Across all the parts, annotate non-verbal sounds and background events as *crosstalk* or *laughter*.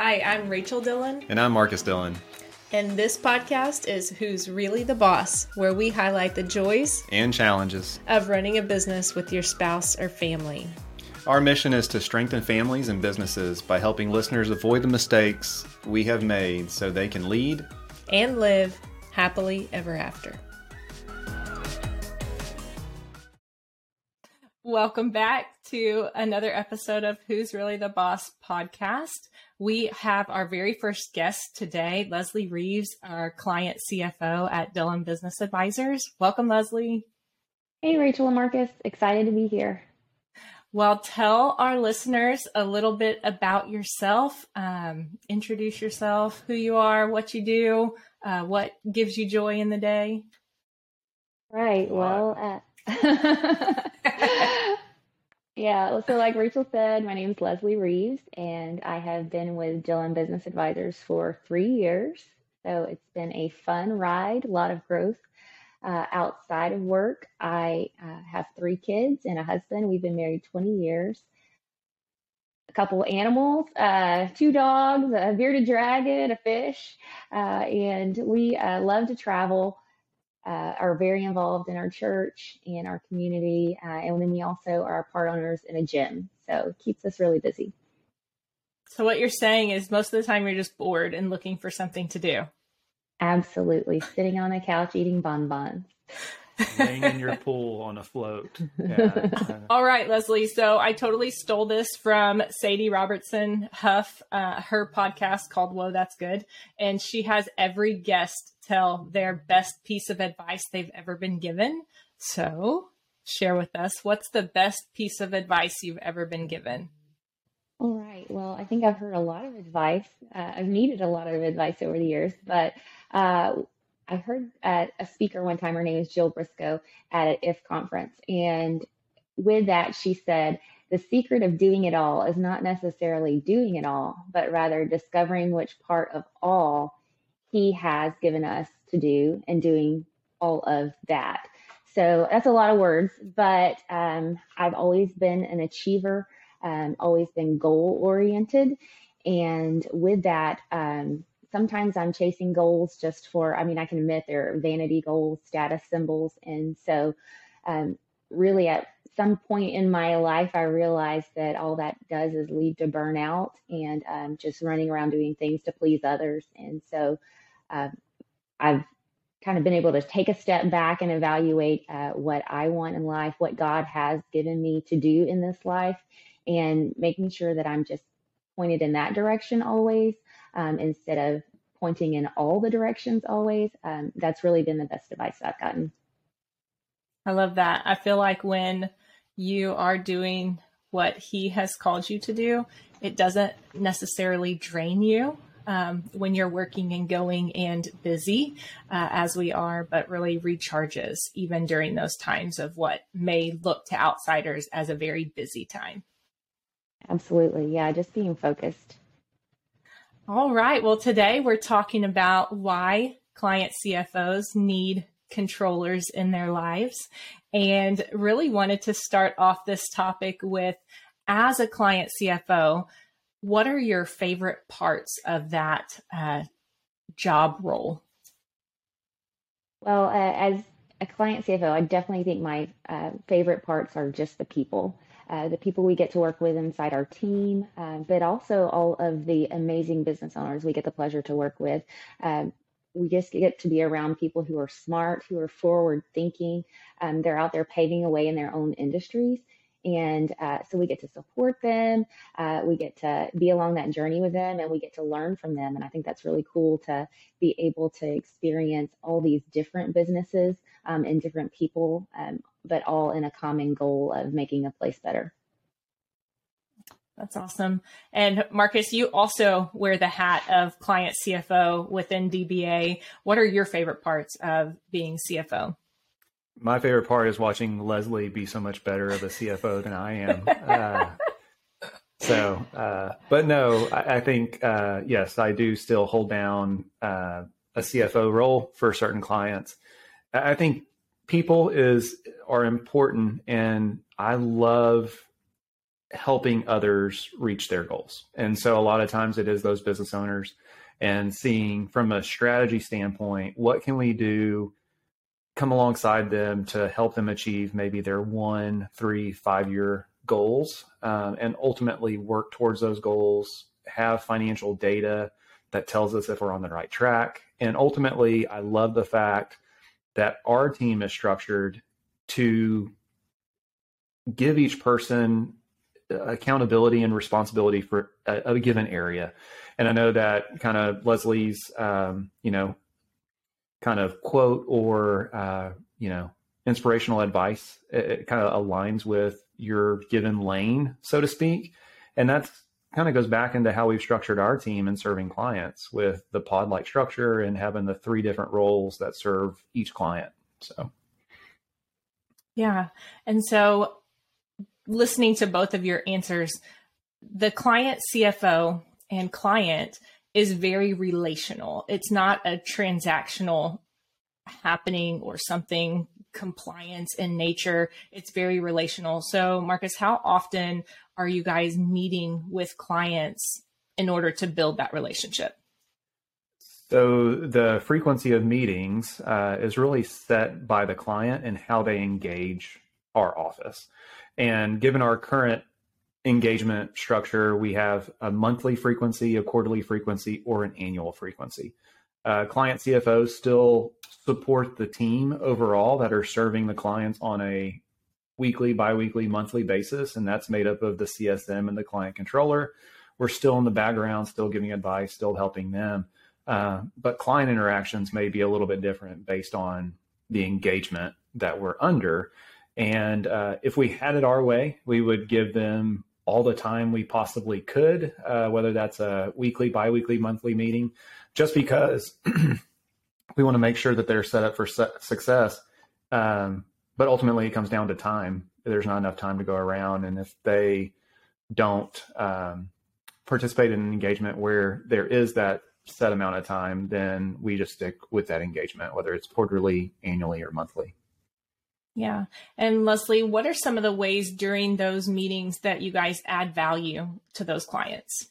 Hi, I'm Rachel Dillon. And I'm Marcus Dillon. And this podcast is Who's Really the Boss, where we highlight the joys and challenges of running a business with your spouse or family. Our mission is to strengthen families and businesses by helping listeners avoid the mistakes we have made so they can lead and live happily ever after. Welcome back to another episode of Who's Really the Boss podcast. We have our very first guest today, Lezlie Reeves, our client CFO at Dillon Business Advisors. Welcome, Lezlie. Hey, Rachel and Marcus. Excited to be here. Well, tell our listeners a little bit about yourself. Um, introduce yourself, who you are, what you do, uh, what gives you joy in the day. Right. Well, uh, *laughs* *laughs* yeah. So, like Rachel said, my name is Lezlie Reeves, and I have been with Dillon Business Advisors for three years. So, it's been a fun ride, a lot of growth. Uh, outside of work, I uh, have three kids and a husband. We've been married 20 years. A couple animals, uh, two dogs, a bearded dragon, a fish, uh, and we uh, love to travel uh, are very involved in our church and our community. Uh, and then we also are part owners in a gym. So it keeps us really busy. So, what you're saying is most of the time you're just bored and looking for something to do. Absolutely. Sitting on a couch eating bonbons. Laying in your pool on a float. *laughs* Yeah. All right, Lezlie. So I totally stole this from Sadie Robertson Huff, uh, her podcast called Whoa, That's Good. And she has every guest tell their best piece of advice they've ever been given. So share with us what's the best piece of advice you've ever been given? All right. Well, I think I've heard a lot of advice. Uh, I've needed a lot of advice over the years, but uh, I heard a speaker one time, her name is Jill Briscoe at an IF conference. And with that, she said, the secret of doing it all is not necessarily doing it all, but rather discovering which part of all he has given us to do and doing all of that. So that's a lot of words, but um, I've always been an achiever, um, always been goal oriented. And with that, um, sometimes I'm chasing goals just for, I mean, I can admit they're vanity goals, status symbols. And so, um, really, at some point in my life, I realized that all that does is lead to burnout and um, just running around doing things to please others. And so, uh, I've kind of been able to take a step back and evaluate uh, what I want in life, what God has given me to do in this life, and making sure that I'm just pointed in that direction always um, instead of pointing in all the directions always. Um, that's really been the best advice I've gotten. I love that. I feel like when you are doing what he has called you to do, it doesn't necessarily drain you um, when you're working and going and busy uh, as we are, but really recharges even during those times of what may look to outsiders as a very busy time. Absolutely. Yeah, just being focused. All right. Well, today we're talking about why client CFOs need controllers in their lives and really wanted to start off this topic with as a client CFO, what are your favorite parts of that uh, job role? Well, uh, as a client CFO, I definitely think my uh, favorite parts are just the people uh, the people we get to work with inside our team, uh, but also all of the amazing business owners we get the pleasure to work with. Um, we just get to be around people who are smart, who are forward thinking. Um, they're out there paving a way in their own industries. And uh, so we get to support them. Uh, we get to be along that journey with them and we get to learn from them. And I think that's really cool to be able to experience all these different businesses um, and different people um, but all in a common goal of making a place better. That's awesome. And Marcus, you also wear the hat of client CFO within DBA. What are your favorite parts of being CFO? My favorite part is watching Lezlie be so much better of a CFO than I am. *laughs* Uh, so, uh, but no, I, I think, uh, yes, I do still hold down uh, a CFO role for certain clients. I think people is are important and I love helping others reach their goals. And so a lot of times it is those business owners and seeing from a strategy standpoint, what can we do come alongside them to help them achieve maybe their one, three, five year goals um, and ultimately work towards those goals, have financial data that tells us if we're on the right track. And ultimately, I love the fact that our team is structured to give each person accountability and responsibility for a, a given area. And I know that kind of Lezlie's, um, you know, kind of quote or, uh, you know, inspirational advice, it, it kind of aligns with your given lane, so to speak. And that's kind of goes back into how we've structured our team and serving clients with the pod like structure and having the three different roles that serve each client. So, yeah. And so listening to both of your answers, the client CFO and client is very relational. It's not a transactional happening or something compliance in nature. It's very relational. So, Marcus, how often are you guys meeting with clients in order to build that relationship? So, the frequency of meetings uh, is really set by the client and how they engage our office. And given our current engagement structure, we have a monthly frequency, a quarterly frequency, or an annual frequency. Uh, client CFOs still support the team overall that are serving the clients on a weekly, biweekly, monthly basis, and that's made up of the CSM and the client controller. We're still in the background, still giving advice, still helping them. Uh, but client interactions may be a little bit different based on the engagement that we're under. And uh, if we had it our way, we would give them all the time we possibly could, uh, whether that's a weekly, biweekly, monthly meeting, just because *clears throat* we want to make sure that they're set up for su- success. Um, but ultimately, it comes down to time. There's not enough time to go around, and if they don't um, participate in an engagement where there is that set amount of time, then we just stick with that engagement, whether it's quarterly, annually, or monthly. Yeah. And Lezlie, what are some of the ways during those meetings that you guys add value to those clients?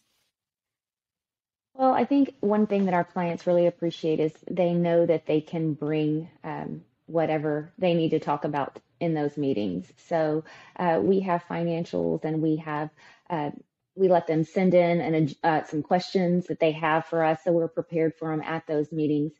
Well, I think one thing that our clients really appreciate is they know that they can bring um, whatever they need to talk about in those meetings. So uh, we have financials and we have uh, we let them send in and uh, some questions that they have for us, so we're prepared for them at those meetings.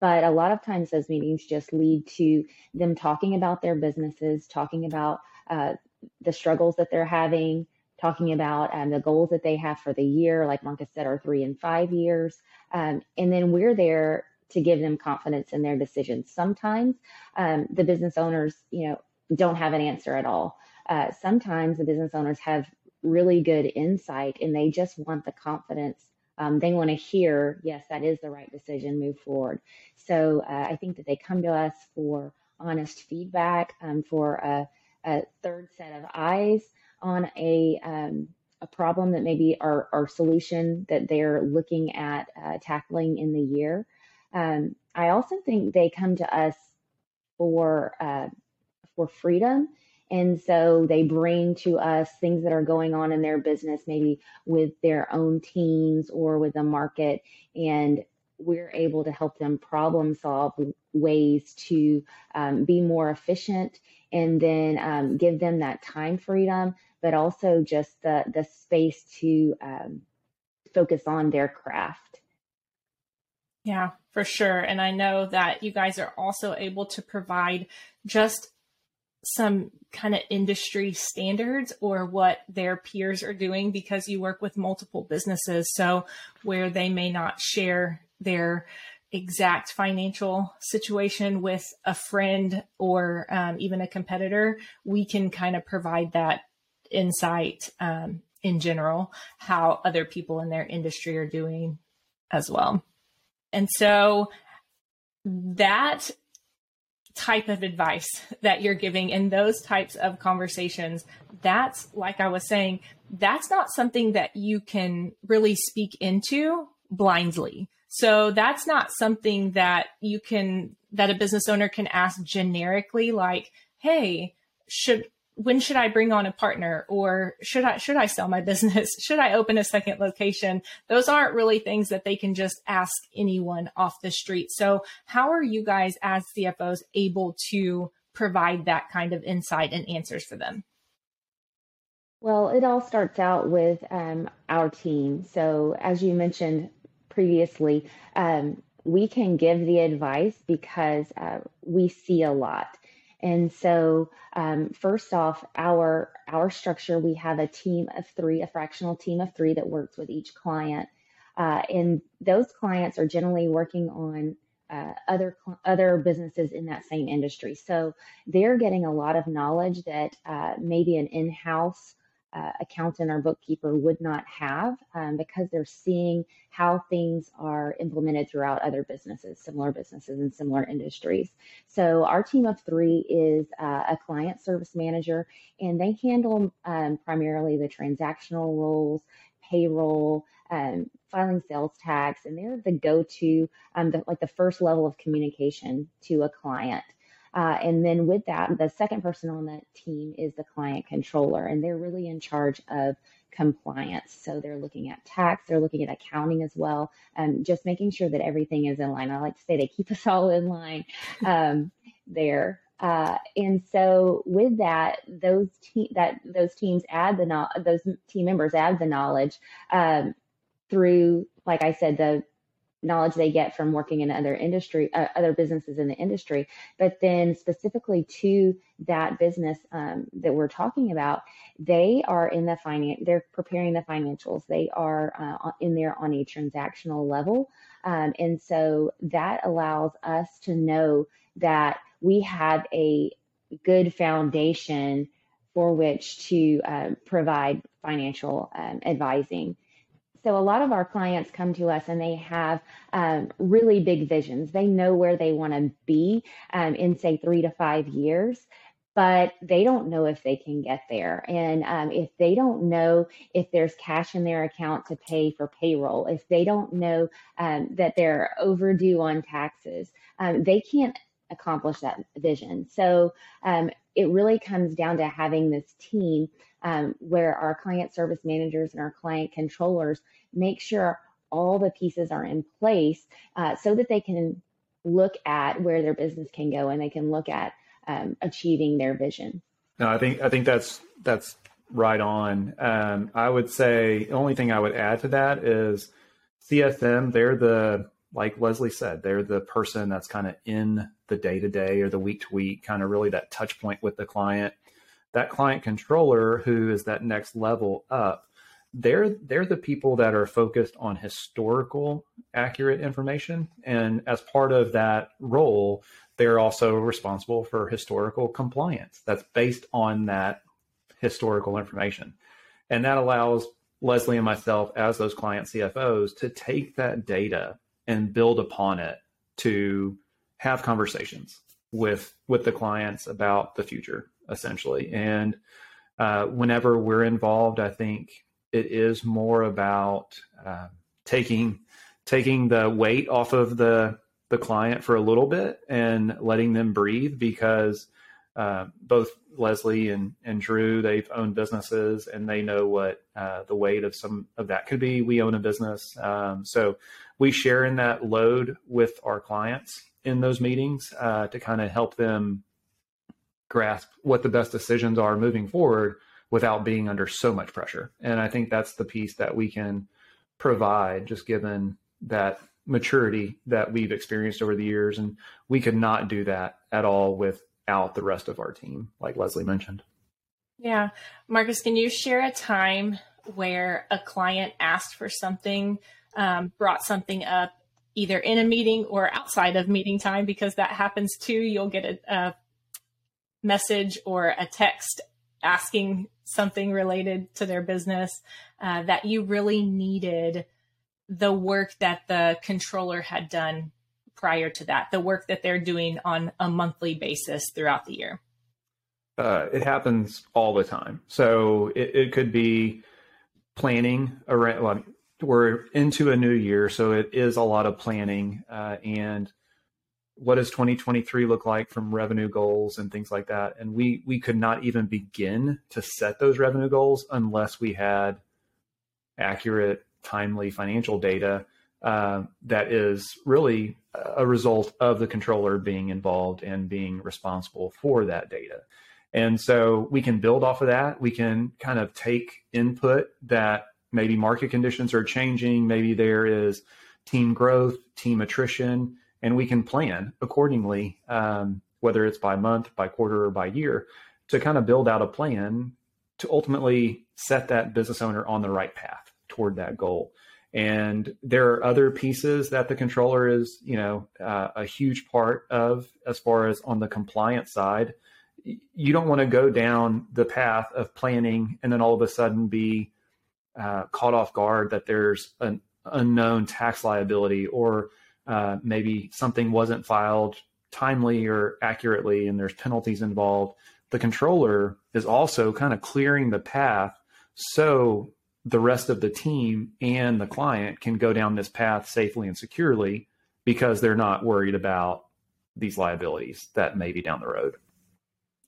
But a lot of times those meetings just lead to them talking about their businesses, talking about uh, the struggles that they're having, talking about um, the goals that they have for the year, like Marcus said, are three and five years. Um, and then we're there to give them confidence in their decisions. Sometimes um, the business owners, you know, don't have an answer at all. Uh, sometimes the business owners have really good insight and they just want the confidence um, they want to hear, yes, that is the right decision, move forward. So uh, I think that they come to us for honest feedback, um, for a, a, third set of eyes on a, um, a problem that maybe our, our solution that they're looking at uh, tackling in the year. Um, I also think they come to us for uh, for freedom and so they bring to us things that are going on in their business, maybe with their own teams or with the market. And we're able to help them problem solve ways to um, be more efficient and then um, give them that time freedom, but also just the, the space to um, focus on their craft. Yeah, for sure. And I know that you guys are also able to provide just some kind of industry standards or what their peers are doing because you work with multiple businesses. So, where they may not share their exact financial situation with a friend or um, even a competitor, we can kind of provide that insight um, in general, how other people in their industry are doing as well. And so, that type of advice that you're giving in those types of conversations, that's like I was saying, that's not something that you can really speak into blindly. So that's not something that you can, that a business owner can ask generically, like, hey, should, when should I bring on a partner or should I should I sell my *laughs* business? Should I open a second location? Those aren't really things that they can just ask anyone off the street. So how are you guys as CFOs able to provide that kind of insight and answers for them? Well, it all starts out with um, our team. So, as you mentioned previously, um, we can give the advice because uh, we see a lot. And so, um, first off, our our structure, we have a team of three, a fractional team of three that works with each client, uh, and those clients are generally working on uh, other other businesses in that same industry. So they're getting a lot of knowledge that uh, maybe an in-house uh, accountant or bookkeeper would not have um, because they're seeing how things are implemented throughout other businesses, similar businesses in similar industries. So our team of three is uh, a client service manager, and they handle um, primarily the transactional roles, payroll, um, filing sales tax, and they're the go-to, um, the, like the first level of communication to a client. Uh, and then with that, the second person on the team is the client controller, and they're really in charge of compliance. So they're looking at tax, they're looking at accounting as well, um, just making sure that everything is in line. I like to say they keep *laughs* us all in line um, there. Uh, and so with that, those te- that those teams add the no- those team members add the knowledge um, through, like I said, the knowledge they get from working in other industry, uh, other businesses in the industry, but then specifically to that business um, that we're talking about, they are in the finance, they're preparing the financials. They are uh, in there on a transactional level. Um, and so that allows us to know that we have a good foundation for which to um, provide financial um, advising. So a lot of our clients come to us and they have um, really big visions. They know where they want to be um, in, say, three to five years, but they don't know if they can get there. And um, if they don't know if there's cash in their account to pay for payroll, if they don't know um, that they're overdue on taxes, um, they can't accomplish that vision. So um, it really comes down to having this team um, where our client service managers and our client controllers make sure all the pieces are in place uh, so that they can look at where their business can go and they can look at um, achieving their vision. No, I think I think that's that's right on. Um, I would say the only thing I would add to that is CSM. They're the like Lezlie said, they're the person that's kind of in the day to day or the week to week, kind of really that touch point with the client that client controller who is that next level up they're they're the people that are focused on historical accurate information. And as part of that role they're also responsible for historical compliance that's based on that historical information. And that allows lezlie and myself as those client cfos to take that data and build upon it to have conversations with with the clients about the future essentially. And uh, whenever we're involved, I think it is more about uh, taking taking the weight off of the the client for a little bit and letting them breathe because uh, both Lezlie and, and Drew, they've owned businesses and they know what uh, the weight of some of that could be. We own a business. Um, so we share in that load with our clients in those meetings uh, to kind of help them grasp what the best decisions are moving forward without being under so much pressure. And I think that's the piece that we can provide just given that maturity that we've experienced over the years. And we could not do that at all without the rest of our team, like Lezlie mentioned. Yeah. Marcus, can you share a time where a client asked for something, um, brought something up either in a meeting or outside of meeting time? Because that happens too. You'll get a, a message or a text asking something related to their business uh, that you really needed the work that the controller had done prior to that, the work that they're doing on a monthly basis throughout the year? Uh, it happens all the time. So it, it could be planning around. Well, we're into a new year, so it is a lot of planning uh, and what does 2023 look like from revenue goals and things like that. And we we could not even begin to set those revenue goals unless we had accurate, timely financial data uh, that is really a result of the controller being involved and being responsible for that data. And so we can build off of that. We can kind of take input that maybe market conditions are changing, maybe there is team growth, team attrition, and we can plan accordingly, um, whether it's by month, by quarter, or by year, to kind of build out a plan to ultimately set that business owner on the right path toward that goal. And there are other pieces that the controller is, you know, uh, a huge part of as far as on the compliance side. You don't want to go down the path of planning and then all of a sudden be uh, caught off guard that there's an unknown tax liability or uh, maybe something wasn't filed timely or accurately and there's penalties involved. The controller is also kind of clearing the path so the rest of the team and the client can go down this path safely and securely because they're not worried about these liabilities that may be down the road.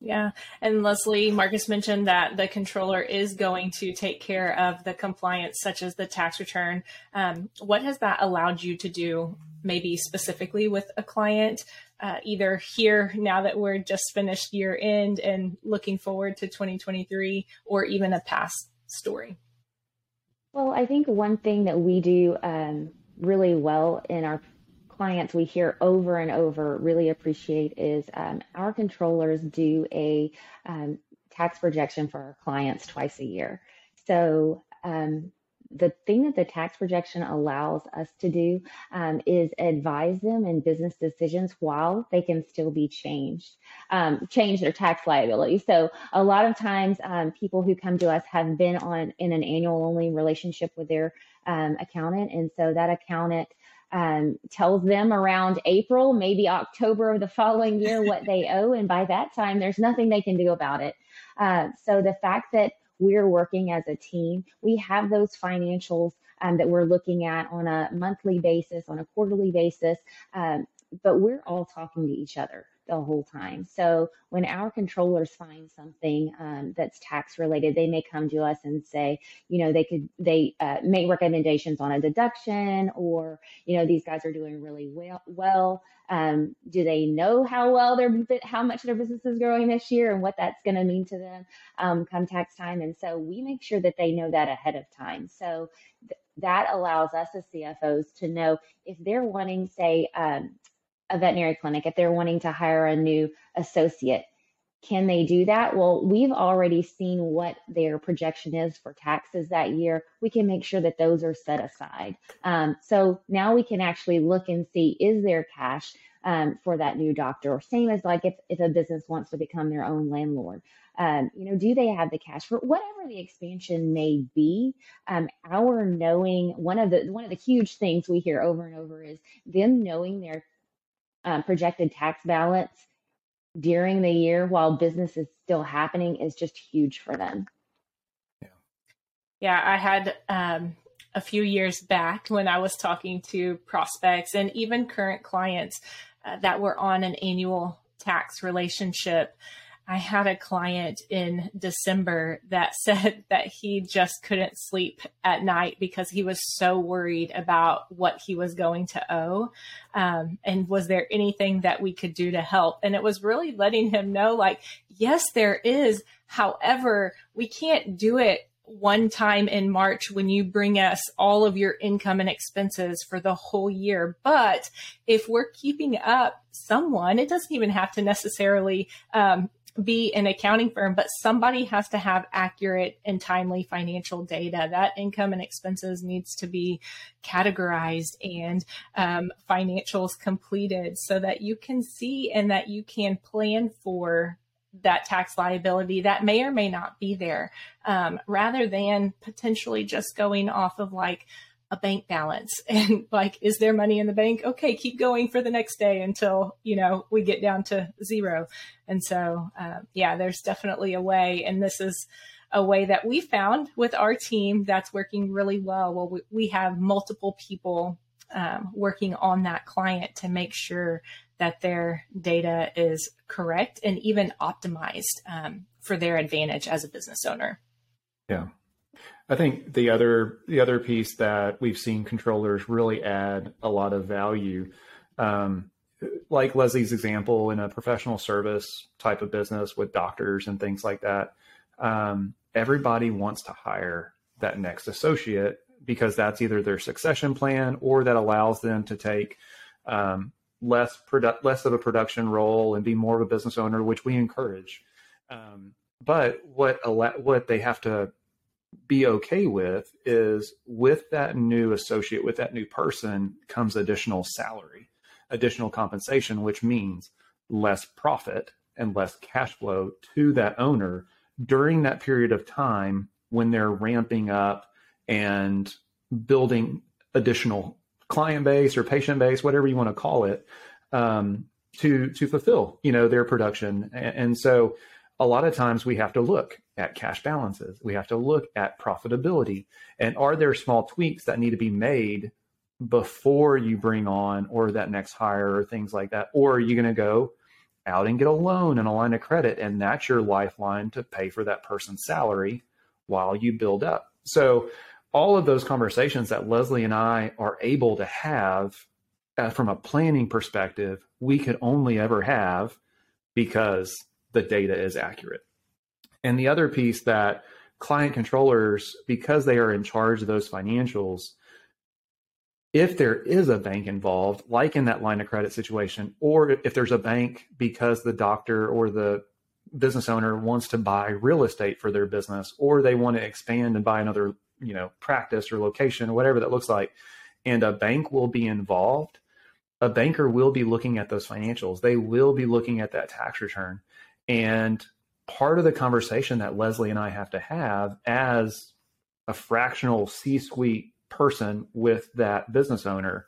Yeah. And Lezlie, Marcus mentioned that the controller is going to take care of the compliance, such as the tax return. Um, what has that allowed you to do, maybe specifically with a client, uh, either here now that we're just finished year end and looking forward to 2023, or even a past story? Well, I think one thing that we do um, really well in our clients we hear over and over really appreciate is um, our controllers do a um, tax projection for our clients twice a year. So um, the thing that the tax projection allows us to do um, is advise them in business decisions while they can still be changed, um, change their tax liability. So a lot of times, um, people who come to us have been on in an annual only relationship with their um, accountant, and so that accountant um, tells them around April, maybe October of the following year what they *laughs* owe. And by that time, there's nothing they can do about it. Uh, so the fact that we're working as a team, we have those financials um, that we're looking at on a monthly basis, on a quarterly basis, um, but we're all talking to each other the whole time. So when our controllers find something um, that's tax related, they may come to us and say, you know, they could they uh, make recommendations on a deduction, or you know, these guys are doing really well. Well, um, do they know how well their how much their business is growing this year and what that's going to mean to them um, come tax time? And so we make sure that they know that ahead of time. So. Th- that allows us as CFOs to know if they're wanting, say, um, a veterinary clinic, if they're wanting to hire a new associate, can they do that? Well, we've already seen what their projection is for taxes that year. We can make sure that those are set aside. Um, so now we can actually look and see is there cash um, for that new doctor, or same as like if, if a business wants to become their own landlord. Um, you know, do they have the cash for whatever the expansion may be? Um, our knowing one of the one of the huge things we hear over and over is them knowing their um, projected tax balance during the year while business is still happening is just huge for them. Yeah, yeah I had um, a few years back when I was talking to prospects and even current clients uh, that were on an annual tax relationship. I had a client in December that *laughs* said that he just couldn't sleep at night because he was so worried about what he was going to owe. Um, and was there anything that we could do to help? And it was really letting him know, like, yes, there is. However, we can't do it one time in March when you bring us all of your income and expenses for the whole year. But if we're keeping up someone, it doesn't even have to necessarily um, be an accounting firm, but somebody has to have accurate and timely financial data. That income and expenses needs to be categorized and um, financials completed so that you can see and that you can plan for that tax liability that may or may not be there, um, rather than potentially just going off of like a bank balance. *laughs* And like is there money in the bank? Okay keep going for the next day until you know we get down to zero. And so uh, yeah there's definitely a way. And this is a way that we found with our team that's working really well. Well we, we have multiple people um, working on that client to make sure that their data is correct and even optimized um, for their advantage as a business owner. Yeah. I think the other the other piece that we've seen controllers really add a lot of value, um, like Lezlie's example in a professional service type of business with doctors and things like that. Um, everybody wants to hire that next associate because that's either their succession plan or that allows them to take um, less produ- less of a production role and be more of a business owner, which we encourage. Um, but what what they have to be okay with is with that new associate, with that new person comes additional salary, additional compensation, which means less profit and less cash flow to that owner during that period of time when they're ramping up and building additional client base or patient base, whatever you want to call it, um, to to fulfill you know their production. And, and so a lot of times we have to look at cash balances. We have to look at profitability. And are there small tweaks that need to be made before you bring on or that next hire or things like that? Or are you going to go out and get a loan and a line of credit? And that's your lifeline to pay for that person's salary while you build up. So, all of those conversations that Lezlie and I are able to have uh, from a planning perspective, we could only ever have because the data is accurate. And the other piece that client controllers, because they are in charge of those financials, if there is a bank involved, like in that line of credit situation, or if there's a bank because the doctor or the business owner wants to buy real estate for their business, or they want to expand and buy another, you know, practice or location or whatever that looks like, and a bank will be involved, a banker will be looking at those financials. They will be looking at that tax return. And part of the conversation that Lezlie and I have to have as a fractional C suite person with that business owner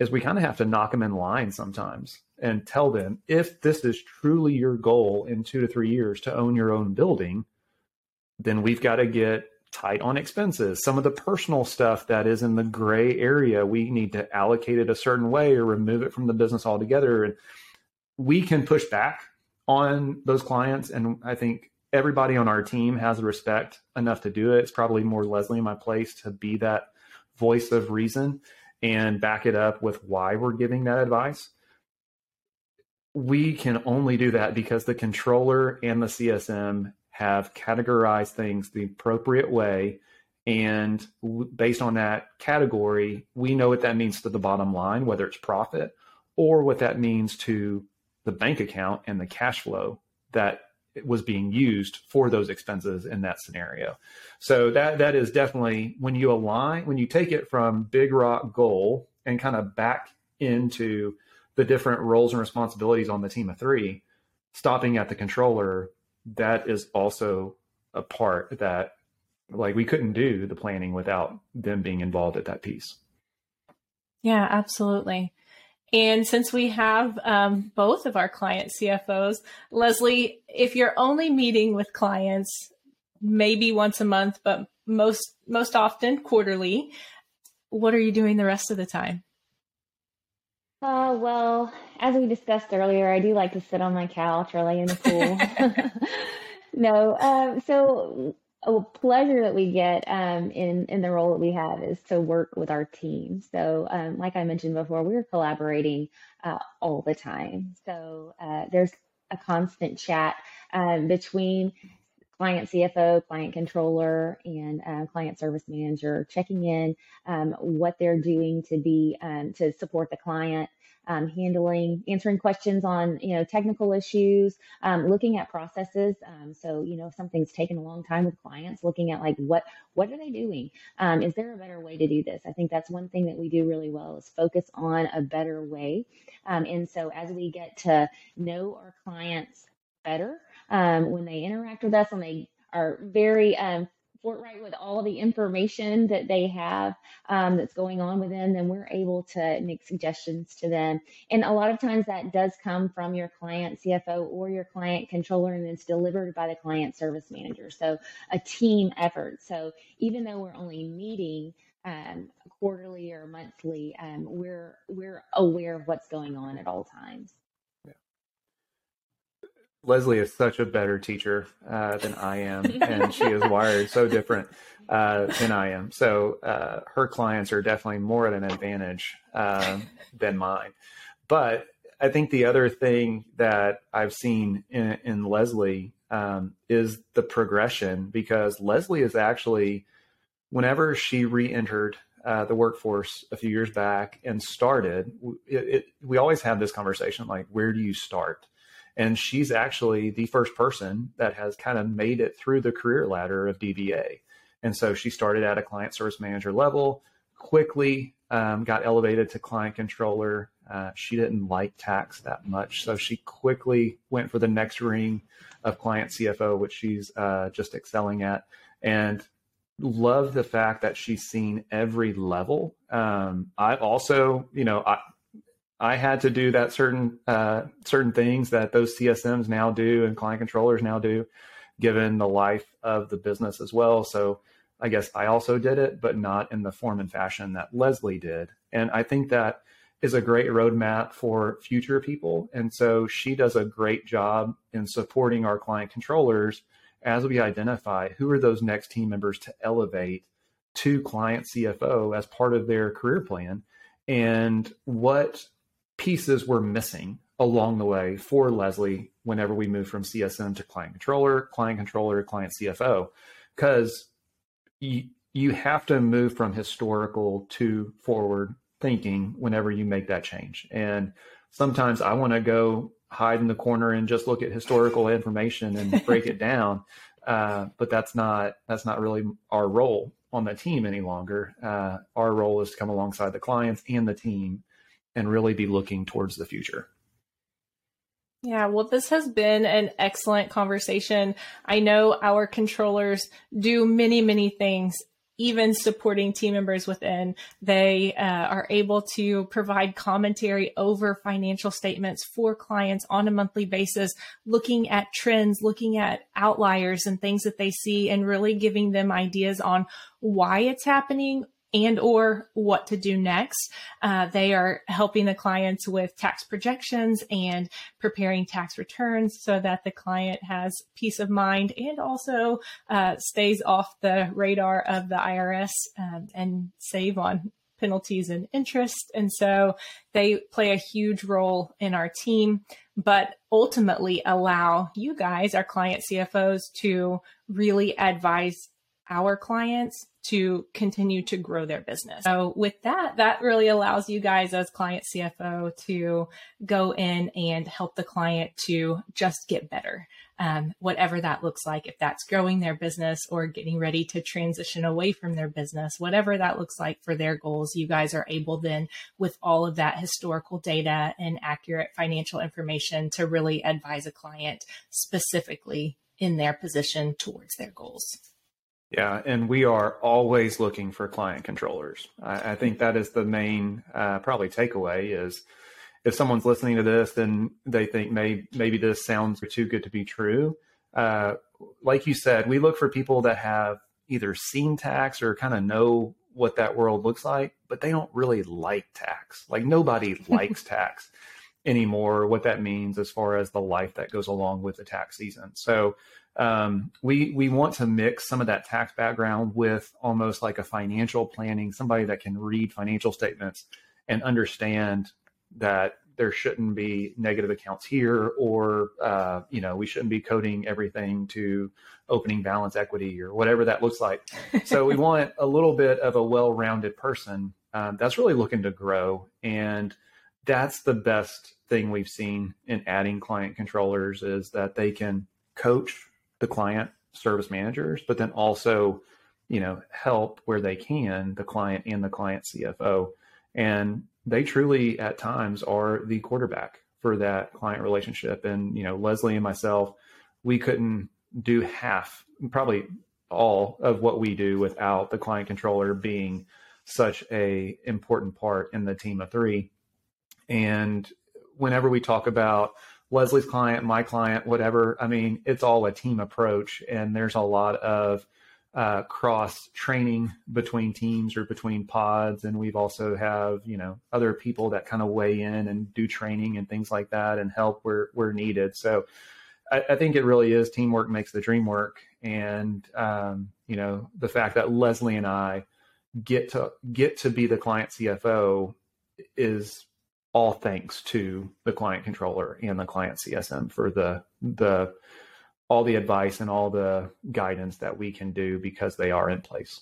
is we kind of have to knock them in line sometimes and tell them if this is truly your goal in two to three years to own your own building, then we've got to get tight on expenses. Some of the personal stuff that is in the gray area, we need to allocate it a certain way or remove it from the business altogether. And we can push back on those clients. And I think everybody on our team has respect enough to do it. It's probably more Lezlie in my place to be that voice of reason and back it up with why we're giving that advice. We can only do that because the controller and the CSM have categorized things the appropriate way. And based on that category, we know what that means to the bottom line, whether it's profit or what that means to the bank account and the cash flow that was being used for those expenses in that scenario. So that that is definitely when you align when you take it from big rock goal and kind of back into the different roles and responsibilities on the team of 3, stopping at the controller, that is also a part that like we couldn't do the planning without them being involved at that piece. Yeah, absolutely. And since we have um, both of our client CFOs, Lezlie, if you're only meeting with clients maybe once a month, but most most often quarterly, what are you doing the rest of the time? Uh, well, as we discussed earlier, I do like to sit on my couch or lay in the pool. *laughs* *laughs* no, um, so a pleasure that we get um, in in the role that we have is to work with our team. So, um, like I mentioned before, we're collaborating uh, all the time. So uh, there's a constant chat um, between client CFO, client controller, and uh, client service manager, checking in um, what they're doing to be um, to support the client um, handling, answering questions on, you know, technical issues, um, looking at processes. Um, so, you know, if something's taken a long time with clients, looking at like what what are they doing? Um, is there a better way to do this? I think that's one thing that we do really well is focus on a better way. Um, and so, as we get to know our clients better, um, when they interact with us, and they are very um, forthright with all the information that they have um, that's going on with them, then we're able to make suggestions to them. And a lot of times that does come from your client CFO or your client controller, and it's delivered by the client service manager. So a team effort. So even though we're only meeting um, quarterly or monthly, um, we're we're aware of what's going on at all times. Lezlie is such a better teacher uh, than I am, and she is wired so different uh, than I am. So uh, her clients are definitely more at an advantage uh, than mine. But I think the other thing that I've seen in, in Lezlie um, is the progression because Lezlie is actually, whenever she re entered uh, the workforce a few years back and started, it, it, we always have this conversation like, where do you start? And she's actually the first person that has kind of made it through the career ladder of DBA. And so she started at a client service manager level, quickly um, got elevated to client controller. Uh, she didn't like tax that much. So she quickly went for the next ring of client CFO, which she's uh, just excelling at. And love the fact that she's seen every level. Um, I also, you know, I, I had to do that certain uh, certain things that those CSMs now do and client controllers now do, given the life of the business as well. So I guess I also did it, but not in the form and fashion that Lezlie did. And I think that is a great roadmap for future people. And so she does a great job in supporting our client controllers as we identify who are those next team members to elevate to client CFO as part of their career plan and what pieces were missing along the way for Lezlie whenever we moved from CSM to client controller, client controller, client CFO, because you, you have to move from historical to forward thinking whenever you make that change. And sometimes I want to go hide in the corner and just look at historical information and *laughs* break it down. Uh, but that's not that's not really our role on the team any longer. Uh, our role is to come alongside the clients and the team and really be looking towards the future. Yeah, well, this has been an excellent conversation. I know our controllers do many, many things even supporting team members within. They uh, are able to provide commentary over financial statements for clients on a monthly basis, looking at trends, looking at outliers and things that they see, and really giving them ideas on why it's happening, and or what to do next. Uh, they are helping the clients with tax projections and preparing tax returns so that the client has peace of mind and also uh, stays off the radar of the IRS um, and save on penalties and interest. And so they play a huge role in our team, but ultimately allow you guys, our client CFOs, to really advise our clients to continue to grow their business. So with that, that really allows you guys as client CFO to go in and help the client to just get better. Um, whatever that looks like, if that's growing their business or getting ready to transition away from their business, whatever that looks like for their goals, you guys are able then with all of that historical data and accurate financial information to really advise a client specifically in their position towards their goals. Yeah, and we are always looking for client controllers. I, I think that is the main uh, probably takeaway is if someone's listening to this, then they think maybe maybe this sounds too good to be true. Uh, like you said, we look for people that have either seen tax or kind of know what that world looks like, but they don't really like tax. Like nobody *laughs* likes tax anymore. What that means as far as the life that goes along with the tax season. So um, we we want to mix some of that tax background with almost like a financial planning, somebody that can read financial statements and understand that there shouldn't be negative accounts here, or uh, you know we shouldn't be coding everything to opening balance equity or whatever that looks like. so we *laughs* want a little bit of a well-rounded person um, that's really looking to grow, and that's the best thing we've seen in adding client controllers is that they can coach the client service managers, but then also, you know, help where they can the client and the client CFO. And they truly at times are the quarterback for that client relationship. And, you know, Lezlie and myself, we couldn't do half, probably all of what we do without the client controller being such a important part in the team of three. And whenever we talk about Lezlie's client, my client, whatever. I mean, it's all a team approach, and there's a lot of uh, cross training between teams or between pods, and we've also have you know other people that kind of weigh in and do training and things like that and help where where needed. So I, I think it really is teamwork makes the dream work, and um, you know the fact that Lezlie and I get to get to be the client CFO is all thanks to the client controller and the client CSM for the the all the advice and all the guidance that we can do because they are in place.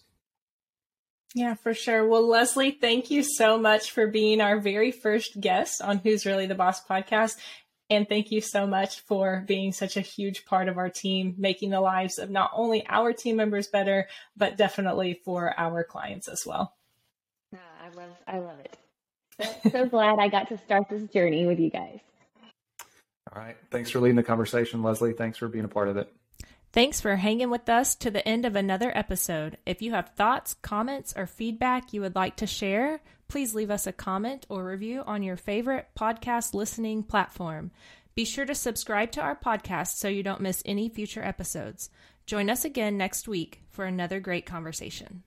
Yeah, for sure. Well, Lezlie, thank you so much for being our very first guest on Who's Really the Boss podcast. And thank you so much for being such a huge part of our team, making the lives of not only our team members better, but definitely for our clients as well. Ah, I love I love it. So, so glad I got to start this journey with you guys. All right. Thanks for leading the conversation, Lezlie. Thanks for being a part of it. Thanks for hanging with us to the end of another episode. If you have thoughts, comments, or feedback you would like to share, please leave us a comment or review on your favorite podcast listening platform. Be sure to subscribe to our podcast so you don't miss any future episodes. Join us again next week for another great conversation.